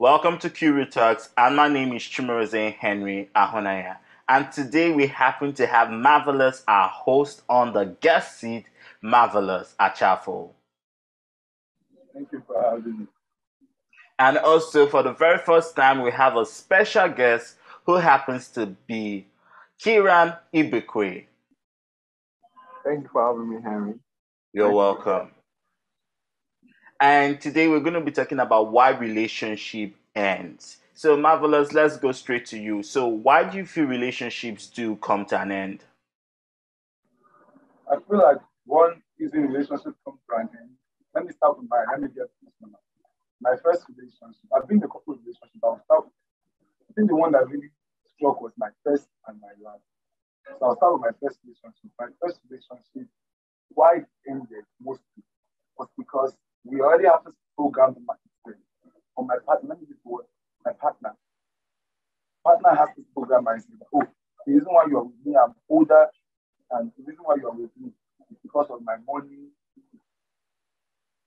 Welcome to Q Real Talks, and my name is Chimoroze Henry Ahonaya. And today we happen to have Marvelous, our host on the guest seat, Marvelous Achafo. Thank you for having me. And also, for the very first time, we have a special guest who happens to be Kiran Ibekwe. Thank you for having me, Henry. You're Thank welcome. And today we're going to be talking about why relationship ends. So, Marvelous, let's go straight to you. So, why do you feel relationships do come to an end? I feel like one easy relationship comes to an end. Let me start with my, let me get this one. My first relationship, I've been in a couple of relationships. I'll start, I think the one that really struck was my first and my last. So I'll start with my first relationship. My first relationship, why it ended mostly was because we already have this program in my for my partner. My partner. Partner has this program and oh, the reason why you're with me, I'm older, and the reason why you're with me is because of my money.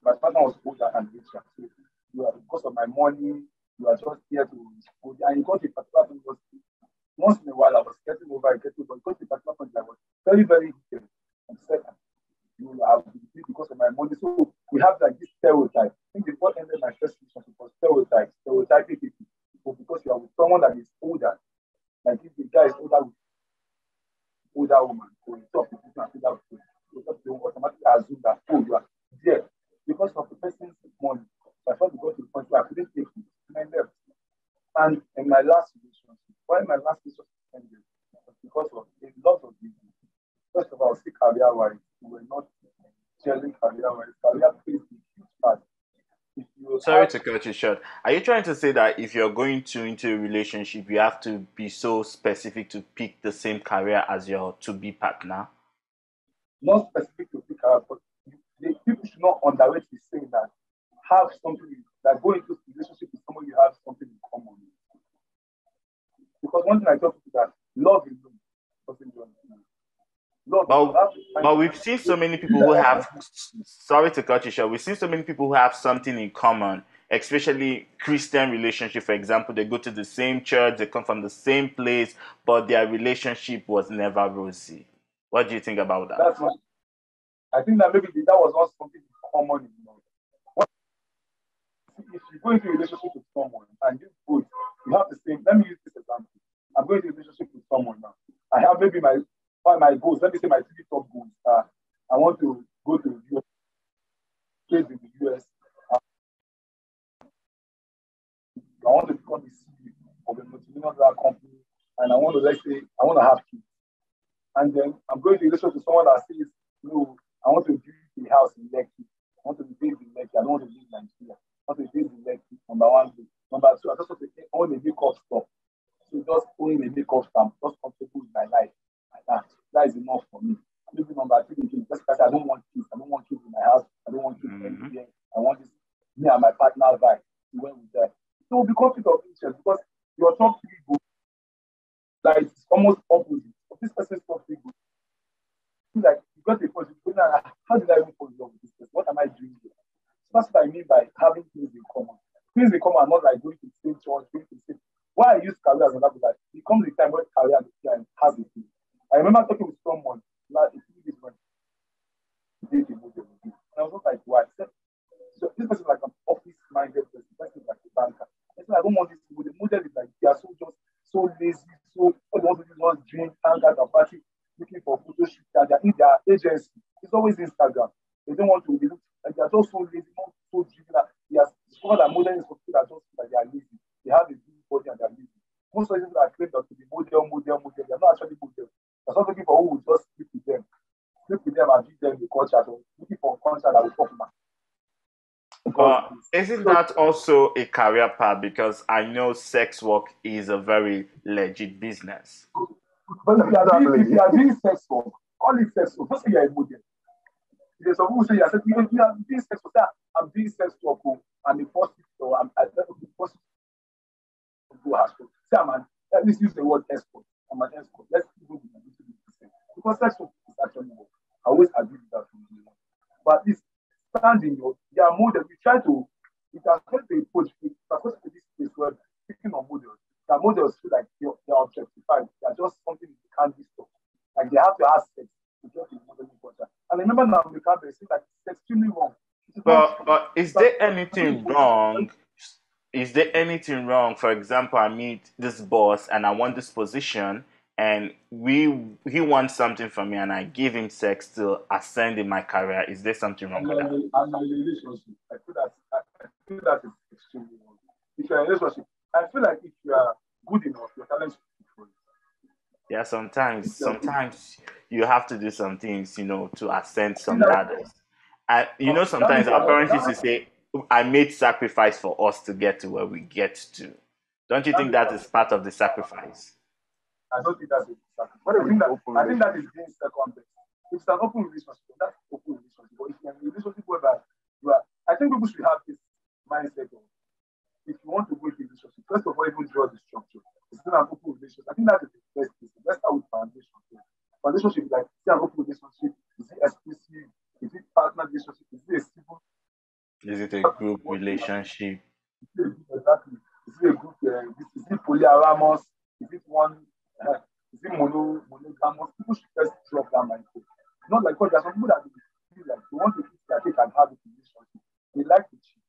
My partner was older and richer. So you are, because of my money, you are just here to and you got a particular was once in a while I was getting over getting over got a particular point I was very, very detailed and said you will have because of my money. So we have like this stereotype. I think the what ended my first relationship was stereotype, stereotyping people. But because you are with someone that is older, like if the guy is older older woman, or you talk to people and older people, you them automatically assume that oh you are there because of the person's money. So I thought we got to the point where I couldn't take it and I left. And in my last relationship, why my last relationship ended was because of a lot of reasons. First of all, see career wise, we were not gelling career wise. Career plays a huge part. Sorry have- to cut you short. Are you trying to say that if you're going to into a relationship, you have to be so specific to pick the same career as your to be partner? not specific to pick up, but the people should not underrate the saying that have something that go into a relationship with someone you have something in common. Because one thing I tell people that love alone doesn't do anything. Love, But- you have to find- But we've seen so many people who have, sorry to cut you short, we've seen so many people who have something in common, especially Christian relationship, for example. They go to the same church, they come from the same place, but their relationship was never rosy. What do you think about that? That's what I think that maybe that was not something common in love. What- If you go into a relationship with someone and you both, you have the same. Let me use this example. I'm going into a relationship with someone now. I have maybe my one my goals. Let me say my three top goals. Uh, I want to go to the US, place in the US. Uh, I want to become the CEO of a multi-million company, and I want to let's say I want to have kids. And then I'm going to relationship with someone that says, no, I want to build a house in Lekki. I want to be based in Lekki. I don't want to live in Nigeria. I want to be based in Lekki. Number one. Number two, I just want to own a makeup store. So just owning a makeup stamp, just comfortable with my life. Like that. That is enough for me. Maybe number three, again, just because I don't want kids. I don't want kids in my house. I don't want kids Mhm. anywhere. I want this, me and my partner vibe. When we die. So we conflict of interest because your top three goals, like it's almost opposite. Of this person's top three goals feel like you got a point, you go, "Nah, how did I even fall in love with this person? What am I doing here? So that's what I mean by having things in common. Things in common are not like going to the same church, going to the same. Why I use career as an example that it comes a time when career and career has a thing. I remember talking with someone like a few days when he did a model with me. And I was not like, why? So, so this person is like an office-minded person, this person is like a banker. I said, I don't want this model. The model is like they are so just so lazy, so want to do is just drink, out and party looking for photo and they're in their agency. It's always Instagram. They don't want to be like they're just so driven. that They are discovered that modeling is for people that just feel like they are lazy. They have a big body and they're lazy. Most of the people that claim that to be model, model, model, they're not actually model. They're not looking for who will just sleep with them. Sleep with them and give them the contract or looking for a contract that will talk about. But isn't that also a career path? Because I know sex work is a very legit business. But if you are doing, if you are doing sex work, call it sex work. Don't say you are a model. There's some people say you are, you are, you are doing sex work. Say, ah, I'm doing sex work. Oh, I'm a prostitute. I'm I don't know, prostitute. Go hospital. Say I'm an, let me use the word escort. I'm an escort. Let's even be a little bit different. Because sex work is actually work. I always agree with that from you. But at least stand in your, you are model. You try to, you can come to a coach, you can come to this place models feel like they're, they're objectified. They're just something they can't be stopped. Like they have to ask sex to get the modeling culture. And remember now, camp, they say that it's extremely wrong. But, but is there anything wrong? Is there anything wrong? For example, I meet this boss and I want this position, and we he wants something from me, and I give him sex to ascend in my career. Is there something wrong with that? And my relationship, I feel that I feel that is extremely wrong. If you're in a relationship, I feel like if you are good enough, your talent for it. Yeah, sometimes sometimes you have to do some things, you know, to ascend some ladders. And you oh, know, sometimes our parents used to say, I made sacrifice for us to get to where we get to. Don't you think that is part of the sacrifice? I don't think that's a sacrifice. I think that, I think that is being second best. It's an open relationship. That's open relationship. But if you're in a relationship where you are, I think people should have this mindset of if you want to go into a relationship, first of all, even draw the structure. It's still an open relationship. I think that is the best thing. Let's start with foundation. Foundation should be like, see an open relationship, is it exclusive? Is it partner relationship? Is it a civil? Is it a group relationship? Exactly. Is it a group? Uh, is it polyamorous? Is it one? Uh, is it mono monogamous? People should first drop that mindset. Not like because there are some people that feel like they want to keep their cake and have a relationship. They like to cheat,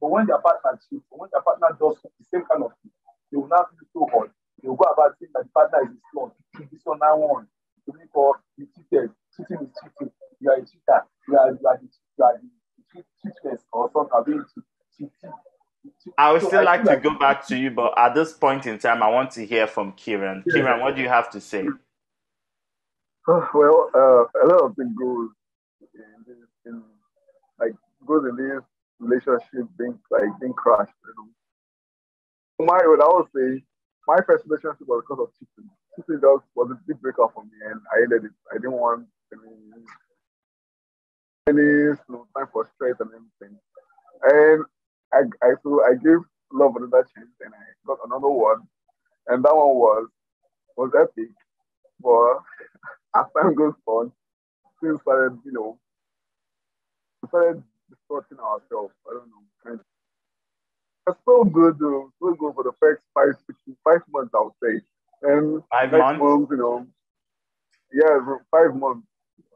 but when their partner cheats, when their partner does the same kind of thing, they will not feel so hot. They will go about saying that the partner is his flawed. This one now one. To me, for you cheated. Cheating is cheating. You are a cheater. You are you are the you are the cheatless or something. Cheating. I would still like to go back to you, but at this point in time, I want to hear from Kieran. Yeah. Kieran, what do you have to say? well, uh, a lot of things goes in, in, like goes in this relationship being like being crashed. You know, my what I would say, my first relationship was because of cheating. Cheating was, was a big breaker for me, and I ended it. I didn't want any any time for stress and everything. And I, I so I gave love another chance and I got another one. And that one was was epic. But as time goes on, things started, you know, started distorting ourselves. I don't know. And it's so good though, so good for the first five, six, five months, I would say. And five months? months, you know. Yeah, five months,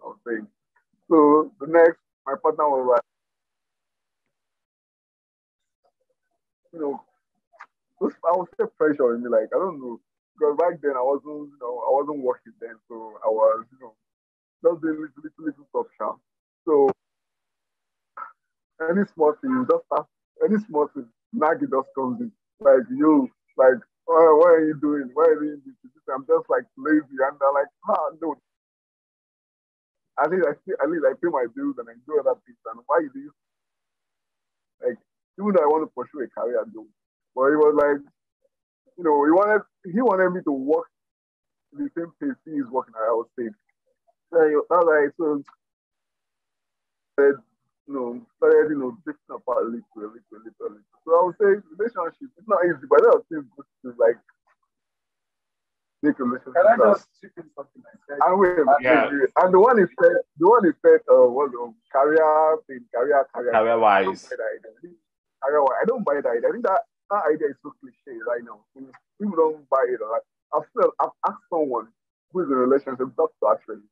I would say. So the next, my partner was like, you know, I would say pressure on me. Like I don't know, because back then I wasn't, you know, I wasn't working then, so I was, you know, just doing little, little, little stuff sharp. So any small thing, you just have any small thing, naggy just comes in. Like you, like, oh, what are you doing? Why are you doing this? I'm just like lazy, and they're like, ah, no. At least I at least I pay my bills and I do other things. And why do you like even though I want to pursue a career though. But he was like, you know, he wanted he wanted me to work the same pace he is working at our state. So I was like, so you know, started, you know, drifting apart a little, a little, a little, a little. So I would say relationship, it's not easy, but a lot of things go to like make a relationship. Can I just chip in something like that? And wait, yeah. and the one is said, the one is said, uh, what, um, career thing, career, career, career wise. I don't, I don't buy that idea. I think that, that idea is so cliche right now. People don't buy it. Like, I've, still, I've asked someone who is in a relationship, doctor actually.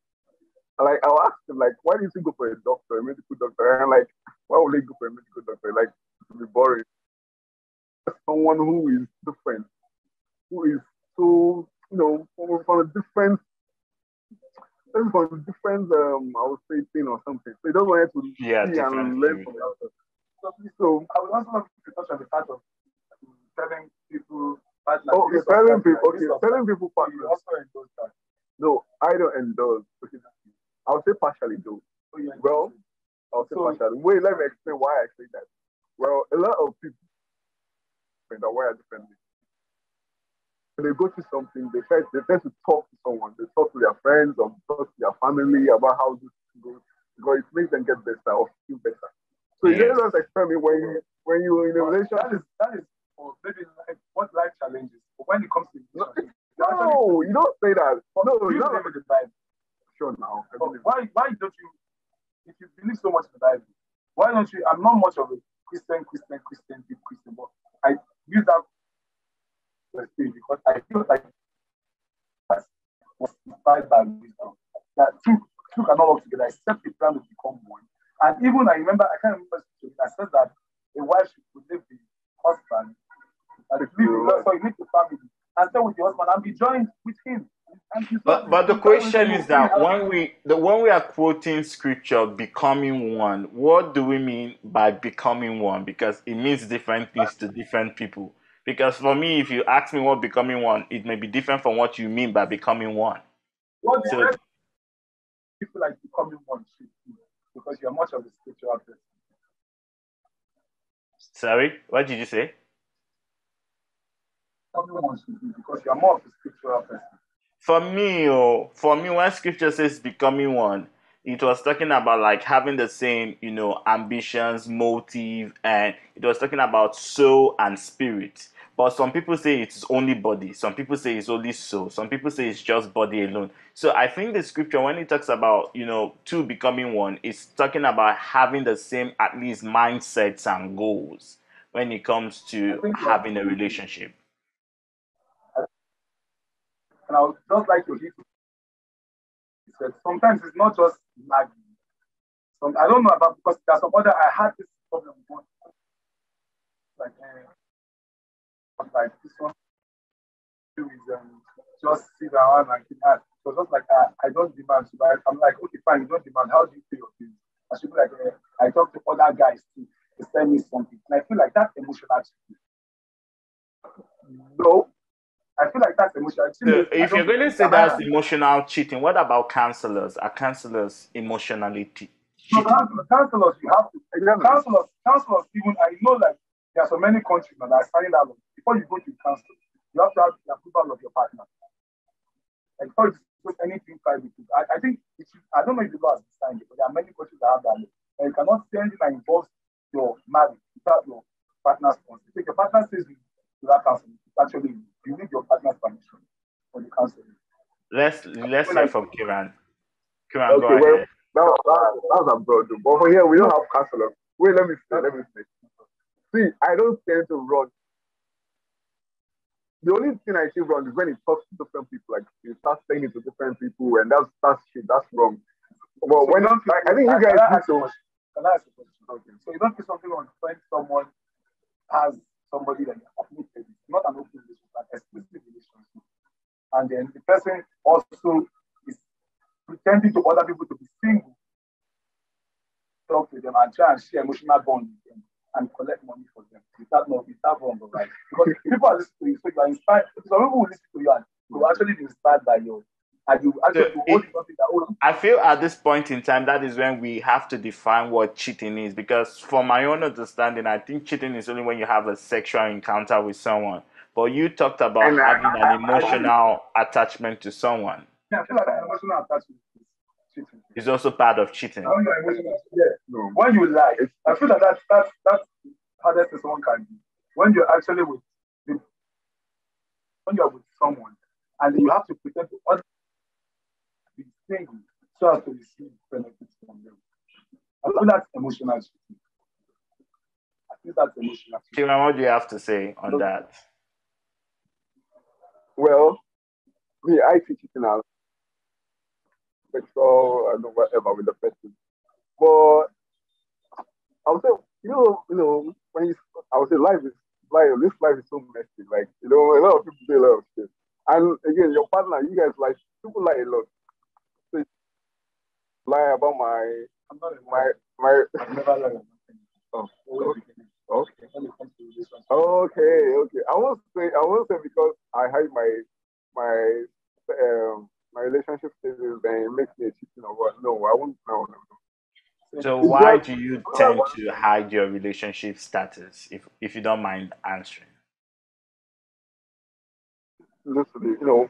Like, I'll ask him, like, why did you think go for a doctor, a medical doctor? And like, why would they go for a medical doctor? Like, to be boring. Someone who is different, who is so, you know, from, from a different from a different, um, I would say, thing or something. So he doesn't want to yeah, see and learn from the so I would also want to touch on the part of telling people partners. Oh, you're telling people. Okay, telling people partners. also endorse that. No, I don't endorse. Okay, I'll say partially though. Well, I'll say so, partially. Wait, let me explain why I say that. Well, a lot of people that wire differently. When they go through something, they try they tend to talk to someone. They talk to their friends or talk to their family about how this goes because it makes them get better or feel better. So yes. you just explain me when you when you in a relationship. That is that is for maybe like what life challenges. But when it comes to no, no you don't say that. No, you don't believe in the Bible. Sure now. Why why don't you if you believe so much in the Bible, why don't you I'm not much of a Christian, Christian, Christian, deep Christian, but I use that because I feel like that was inspired by wisdom. That two, two cannot work together except the plan to become one. And even I remember, I can't remember I said that a wife should live the husband and the so you need the family and stay with the husband and be joined with him. But but the question is that when we the when we are quoting scripture becoming one, what do we mean by becoming one? Because it means different things to different people. Because for me, if you ask me what becoming one, it may be different from what you mean by becoming one. What so, people like becoming one because you're much of a spiritual person. Sorry, what did you say? Becoming one because you're more of a spiritual person for me, oh, for me, when scripture says becoming one, it was talking about like having the same, you know, ambitions, motive, and it was talking about soul and spirit. But some people say it's only body. Some people say it's only soul. Some people say it's just body alone. So I think the scripture, when it talks about, you know, two becoming one, it's talking about having the same, at least, mindsets and goals when it comes to having a relationship. And I would just like to said sometimes it's not just nagging. Some, I don't know about because there's some other I had this problem once. Like uh, like this one is um, just sit down and keep at. So just like I, I don't demand. So I, I'm like, okay, fine, you don't demand. How do you bills? I should be like, uh, I talk to other guys too to send me something. And I feel like that emotional. No, I feel like that's emotional. So if going to say that's emotional cheating, what about counselors? Are counselors emotionally cheating? No, counselors, you have to. Counselors, counselors, even I know like there are so many countries that are signing that before you go to counsel, you have to have the approval of your partner. And before you discuss anything private, I, I think it should, I don't know if the law has been signed, but there are many countries that have that. And you cannot say anything that involves your marriage without your partner's consent. If your partner says that counsel, it's actually you need your partner's permission for the counseling. Let's let's hear from Kiran. Kiran, okay, go well, ahead. That, that, that's abroad, but for here we don't have counselor. Wait, let me see, let me see. See, I don't tend to run. The only thing I see wrong is when it talks to different people, like you start saying it to different people, and that's that's shit, that's wrong. Well, so when I, I think you guys need to. Can I ask a question? Okay. So you don't feel something on when someone has somebody that you're committed, not an open relationship, an exclusive relationship. And then the person also is pretending to other people to be single, talk to them and try and share emotional bond with them and collect money for them. Is that not is that wrong, right? Because people are listening to you, so you are inspired. Some people will listen to you and will actually be inspired by your you so it, that, I feel at this point in time that is when we have to define what cheating is because from my own understanding, I think cheating is only when you have a sexual encounter with someone. But you talked about and having I, an emotional I, attachment to someone. Yeah, I feel like that emotional attachment is cheating. It's also part of cheating. Oh, yeah, yeah. No. When you lie, I feel like that's that's that's hardest thing someone can do. When you're actually with when you're with someone and you have to pretend to other single so to receive benefits from them. I feel that's emotional. I think that's emotional. Tima, what do you have to say on that? Well, me, I see cheating as sexual and whatever with the person. But I would say, you know, you know, when you, I would say life is life, this life is so messy. Like, you know, a lot of people do a lot of shit. And again, your partner, you guys like people like a lot lie about my my my. I've never lied. Oh, okay. Okay, okay. I won't say I won't say because I hide my my um my relationship status and it makes me a cheating or what. No, I won't. No, no, no. So why do you tend to hide your relationship status if if you don't mind answering? Literally, you know,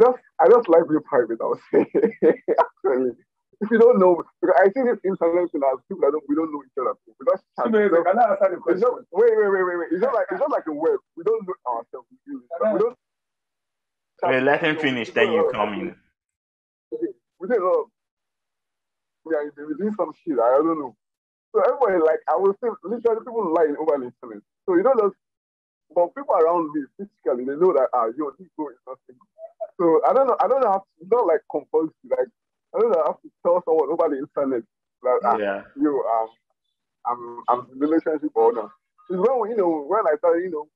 just I just like being private. I would say actually, if you don't know, because I see this internet thing as people that don't we don't know each other. We just chat. Can I answer the question? wait, wait, wait, wait, wait. It's not like it's not like a web. We don't know ourselves. We, we don't. Wait, let him finish. Then you come in. We did a lot. Yeah, we're doing some shit. I don't know. So everybody like I will say literally people lying over the internet. So you don't just but people around me physically they know that ah yo this boy is not single. So I don't know. I don't know. How to, it's not like compulsory. Like I don't know. Have to tell someone over the internet that ah, Yeah. yo um I'm I'm in relationship or not. It's when you know when I start you know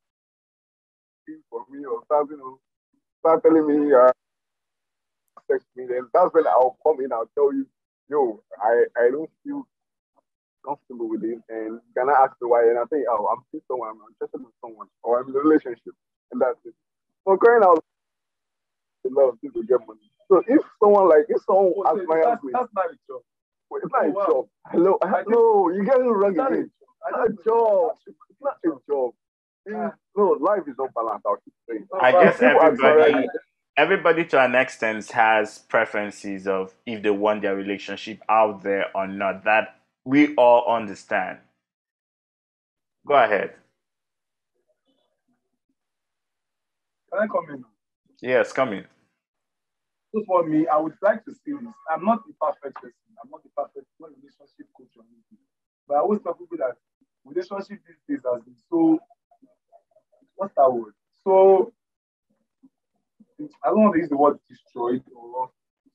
for me or start you know start telling me uh text me then that's when I'll come in. I'll tell you yo I I don't feel comfortable with it and can I ask me why and I think oh I'm seeing someone I'm interested in someone or I'm in a relationship and that's it. So going out a lot of people get money. So if someone like if someone Oh, so admires that's, me, that's not a job. Wait, it's not Oh, a wow. job. Hello, I think- no, you get it wrong It's again. job. I It's not a job. It's not a job. It's- Ah. no, life is not balanced. I'll keep saying. Oh, I guess everybody everybody to an extent has preferences of if they want their relationship out there or not. That we all understand. Go ahead. Can I come in? Yes, come in. So for me, I would like to say this. I'm not the perfect person. I'm not the perfect not relationship coach or anything. But I always tell people that relationship these days has been so what's that word? So I don't want to use the word destroyed or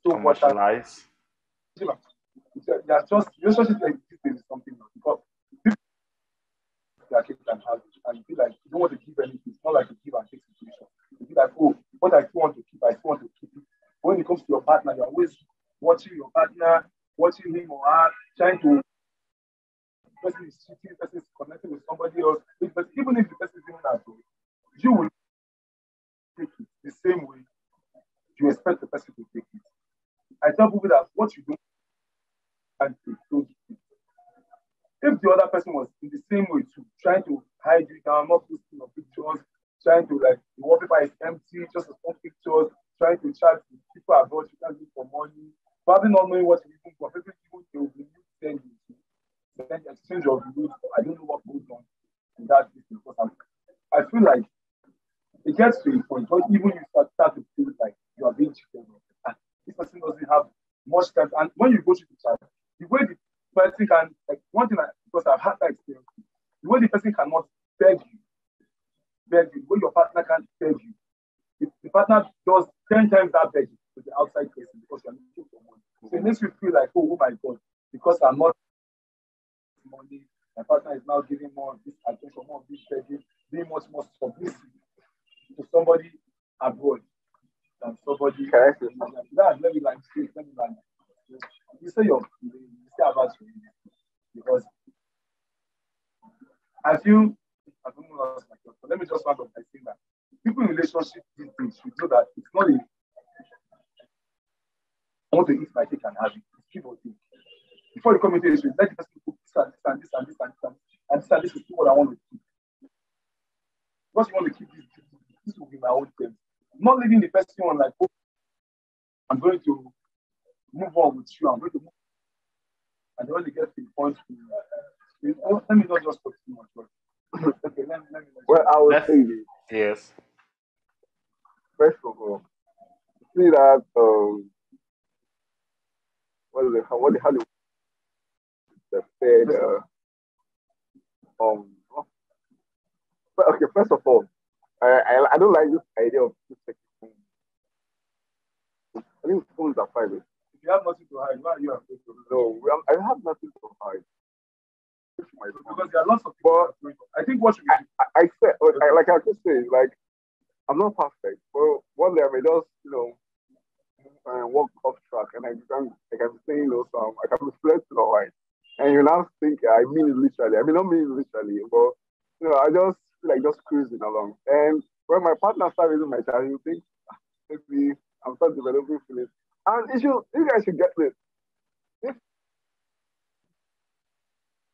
so what Commercialize. they are just relationship like these days is something else because people they are keeping and have it and you feel like you don't want to give anything. It's not like a give and take situation. You feel like, oh, what I want to keep, I still want to keep it. But when it comes to your partner, you're always watching your partner, watching him or her, trying to person is cheating, person is connecting with somebody else. But even if the person is doing that, you will take it the same way you expect the person to take it. I tell people that what you do and take, don't take. If the other person was in the same way too, trying to hide you down, not posting your pictures, trying to like the wallpaper is empty, just some pictures, trying to chat with people abroad, you can't do for money, knowing what you even for people even they will be send send exchange of news. I don't know what goes on in that because I'm, I feel like it gets to a point where even you start, start to feel like you are being cheated on. Ah, This person doesn't have much time. And when you go to the chat, the way the person can, like one thing, I, because I've had that experience, the way the person cannot beg you, beg you, the way your partner can't beg you, the, the partner does 10 times that begging to the outside person because you're looking for money. So it makes you feel like, oh, oh my God, because I'm not money, my partner is now giving more of this attention, more of this begging, being much more submissive to somebody abroad than somebody. Okay. That, let me like say, let me like. You say your, you say about you because I feel I don't know lost but let me just round up by saying that people in relationships these days should know that it's not a I want to eat my cake and have it. It's give or take. Before you come into this, let the person cook this and this and this and this and this and this and this is what I want to keep. Because you want to keep this, this will be my own thing. Not leaving the person on like, oh, I'm going to move on with you. I'm going to move. And when they get to the point, to, uh, you let me not just talk too much. But, okay, let me, let me. Well, I was Let's- Yes. first of all, see that um, what is it? How what the hell? The said uh, um. But okay, first of all, I, I I don't like this idea of two sex phones. I think phones are private. if you have nothing to hide, why are you afraid to? No, I have nothing to hide. It's my phone. Because there are lots of people. that it. I think what should be I, I said, like I, like I just say, like I'm not perfect, but one day I may just, you know, uh, walk off track, and I can, I can say, you know, some, I can be flexible, all right. And you now think I mean it literally. I mean, not mean it literally, but you know, I just like just cruising along. And when my partner starts using my child, you think "Ah, maybe I'm start developing feelings. And you should, you guys should get this. If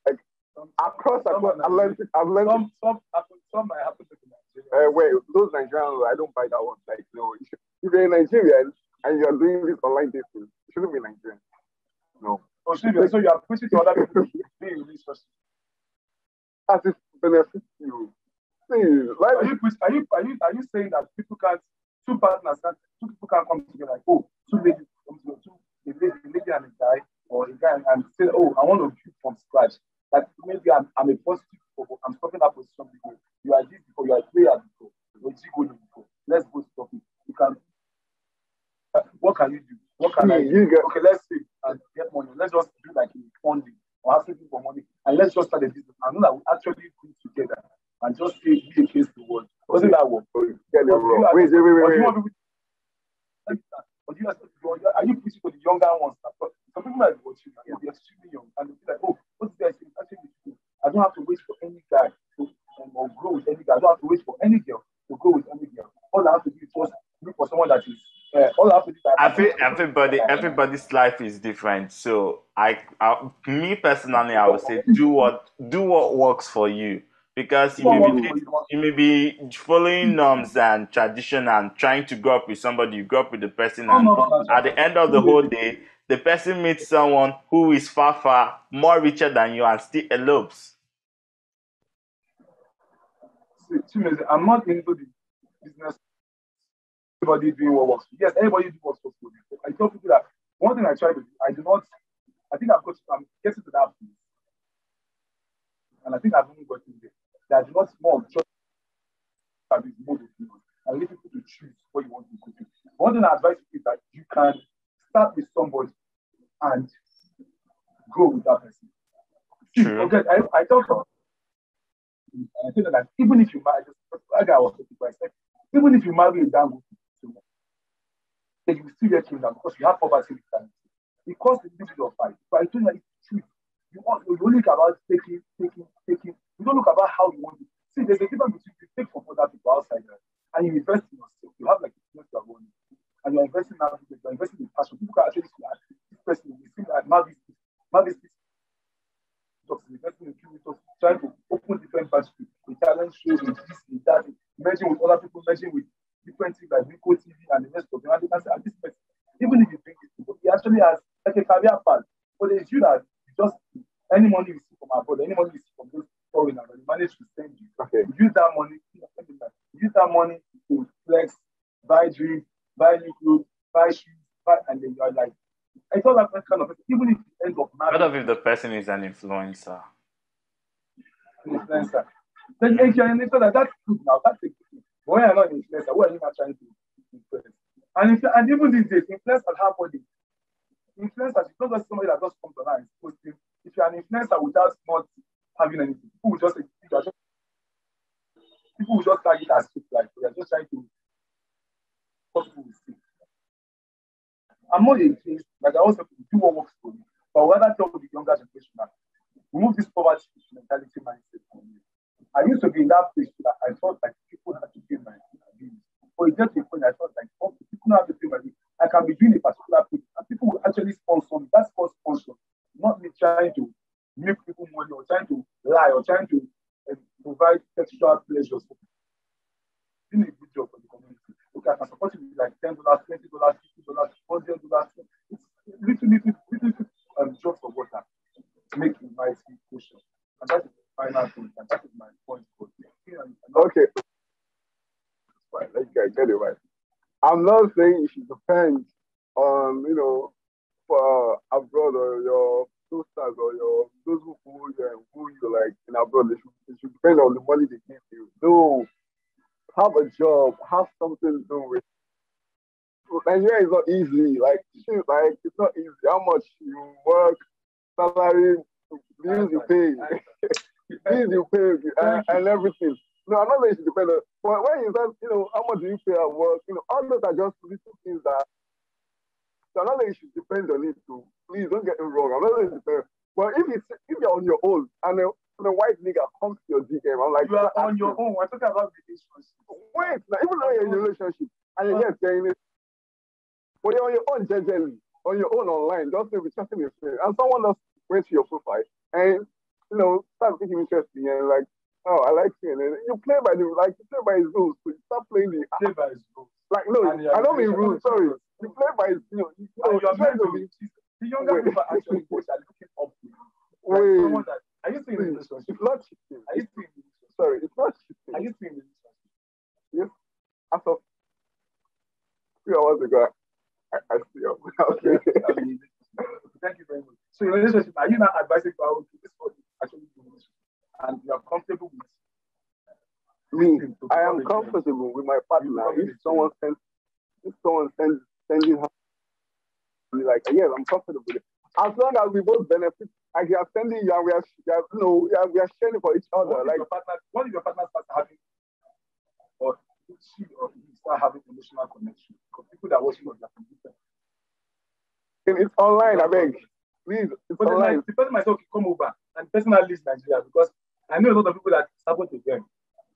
like across, across Atlantic, Atlantic some some happen, some might happen to the Nigerians. uh, wait, those Nigerians, I don't buy that one. Like, no, if you're a Nigerian and you're doing this online dating, you shouldn't be Nigerian. No. Oh, so you are pushing to other people to be in relationship. As it benefits you. See, Are you, are you are you are you saying that people can't two partners can't two people can't come together like oh two ladies um, come together two a lady, a lady and a guy or a guy and, and say oh I want to build from scratch like maybe I'm, I'm a positive people I'm stopping that position because you are this before you are three I, you get okay, let's see and get money. Let's just do like a funding or asking for money, and let's just start a business. I know that we actually do together and just say be against the world. Doesn't that work? get it But wrong. you are- Wait, wait, wait, but wait. you wait. want people- but you are, are you preaching to the younger ones? But some people might watch you and they're extremely young and they'll be like, oh, what's this guy saying? Actually, it's true. I don't have to wait for any guy to um, or grow with any guy. I don't have to wait for any girl to go with any girl. All I have to do is just look for someone that is. Uh, all I have to do is I think everybody everybody's life is different. So I, I me personally I would say do what do what works for you. Because you may be you may be following norms and tradition and trying to grow up with somebody, you grow up with the person and oh at the end of the whole day, the person meets someone who is far, far more richer than you and still elopes. I'm not into the business. Everybody doing what works. Yes, everybody do what works for you. I tell people that one thing I try to do, I do not. I think I've got. I'm getting to that place, and I think I've even gotten there. That I do not more just have this mode of opinion and leave people to choose what you want to do. One thing I advise you is that you can start with somebody and grow with that person. True. Okay, I, I tell them I them that even if you marry, like I was talking about, I said, even if you marry a dango, then you still get kingdom because you have poverty in the It costs a little bit of fight. But I told you that it's true. You, want, you only look about taking, taking, taking. You don't look about how you want it. See, there's a difference between you take from other people outside there and you invest in yourself. You have like a business you are running. And you're investing now, you're investing in passion. People can actually see that this person, we see that Mavis, Mavis jobs, investing in cubicles, trying to open different factories, the talent shows with this, with that, merging with other people, merging with different things like Rico TV and the rest of them. And they can say, "Ah, this person, even if you bring it, he actually has like a career path. But it's you that just any money you see from abroad, any money you see from those foreigners, and you manage to send you. Okay. Use that money, use that money to flex, buy drinks, buy new clothes, buy shoes, buy, and then you're like, I thought that kind of person, even if you end up What marrying if the person is an influencer? an influencer. Then if you're an influencer, that's good now. That's a good thing. But when you're not an influencer, what are you not trying to influence? And, if, and even these days, influencers have body. Influencers, it's not just somebody that just comes online. If you're an influencer without not having anything, people will just, people will just, people will just tag it as fake like they're just trying to what people will see. I'm not against, like I also do what works for me, but rather tell the younger generation that remove this poverty mentality mindset from you. I used to be in that place that I felt like people had to pay my bills. But it gets to a point I felt like oh, people have to pay my bills. I can be doing a particular thing and people will actually sponsor me. That's called sponsor, not me trying to make people money or trying to lie or trying to uh, provide sexual pleasures. Doing a good job for the community. Okay, I can support you with like ten dollars, twenty dollars, fifty dollars, hundred dollars. It's little, little, little, little um, drops of water make a mighty ocean. And that is the final thing. And that is my point. And- and Okay. Let you guys get it right. I'm not saying you should depend on, you know, for uh, abroad or your sisters or your those who who you, who you like in abroad. They should, they should depend on the money they give you. No, have a job, have something to do with. Nigeria is not easy. Like, shit, like it's not easy. How much you work, salary, bills you pay. Bills you pay and, and everything. No, I'm not saying it depend on, but when you start, you know, how much do you pay at work? You know, all those are just little things that. So I'm not saying you should depend on it too. Please don't get me wrong. I'm not saying it depend. But if it's if you're on your own and a, a white nigga comes to your DM, I'm like, You are on your own. We're talking about relationship. Wait, now, even though you're in a relationship and you're here uh-huh. saying it, but you're on your own gently, on your own online, just maybe chatting with friends, and someone else went to your profile and you know start thinking interesting and like, oh, I like you, and you play by the like you play by his rules, so you start playing the Play by his rules. like no, I don't mean rules, sorry. You play by his, you know, You, you know, you're try meant to be. The younger Wait. people actually both are looking up to you. Like wait. someone that, are you in a Please, relationship? It's not cheating. Are you in a? Sorry, it's not cheating. Are you still this? a relationship? As of three hours ago, I, I see you. Okay. I'm in a relationship. Thank you very much. So in relationship, are you not advising people to this what actually do relationship? And you are comfortable with Me, I am comfortable with my partner. If someone sends, if someone sends sending her like, yes, I'm comfortable with it. As long as we both benefit, like you are sending you and we are, we are you know, we are, we are sharing for each other. What like, your partner, what if your partner starts having, or she or he start having emotional connection? Because people that are watching on their computer. it's online, I beg. Please, it's But online. the person might okay, come over and the person now leaves Nigeria because I know a lot of people that support to them.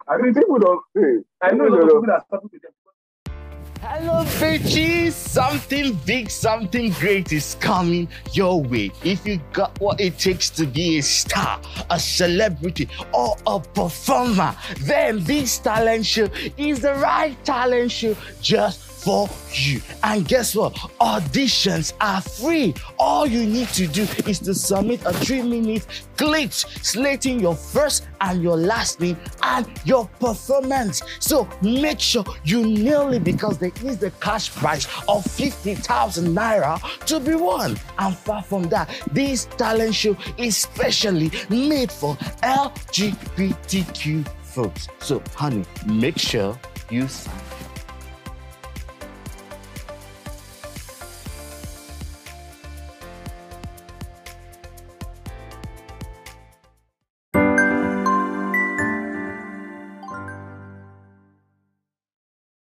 I I mean, mean, people don't say. I know a lot of people that support to them. Hello, bitches! Something big, something great is coming your way. If you got what it takes to be a star, a celebrity, or a performer, then this talent show is the right talent show just for you. And guess what? Auditions are free. All you need to do is to submit a three minute clip slating your first and your last name and your performance. So make sure you nail it because there is the cash prize of 50,000 naira to be won. And far from that, this talent show is specially made for LGBTQ folks. So, honey, make sure you sign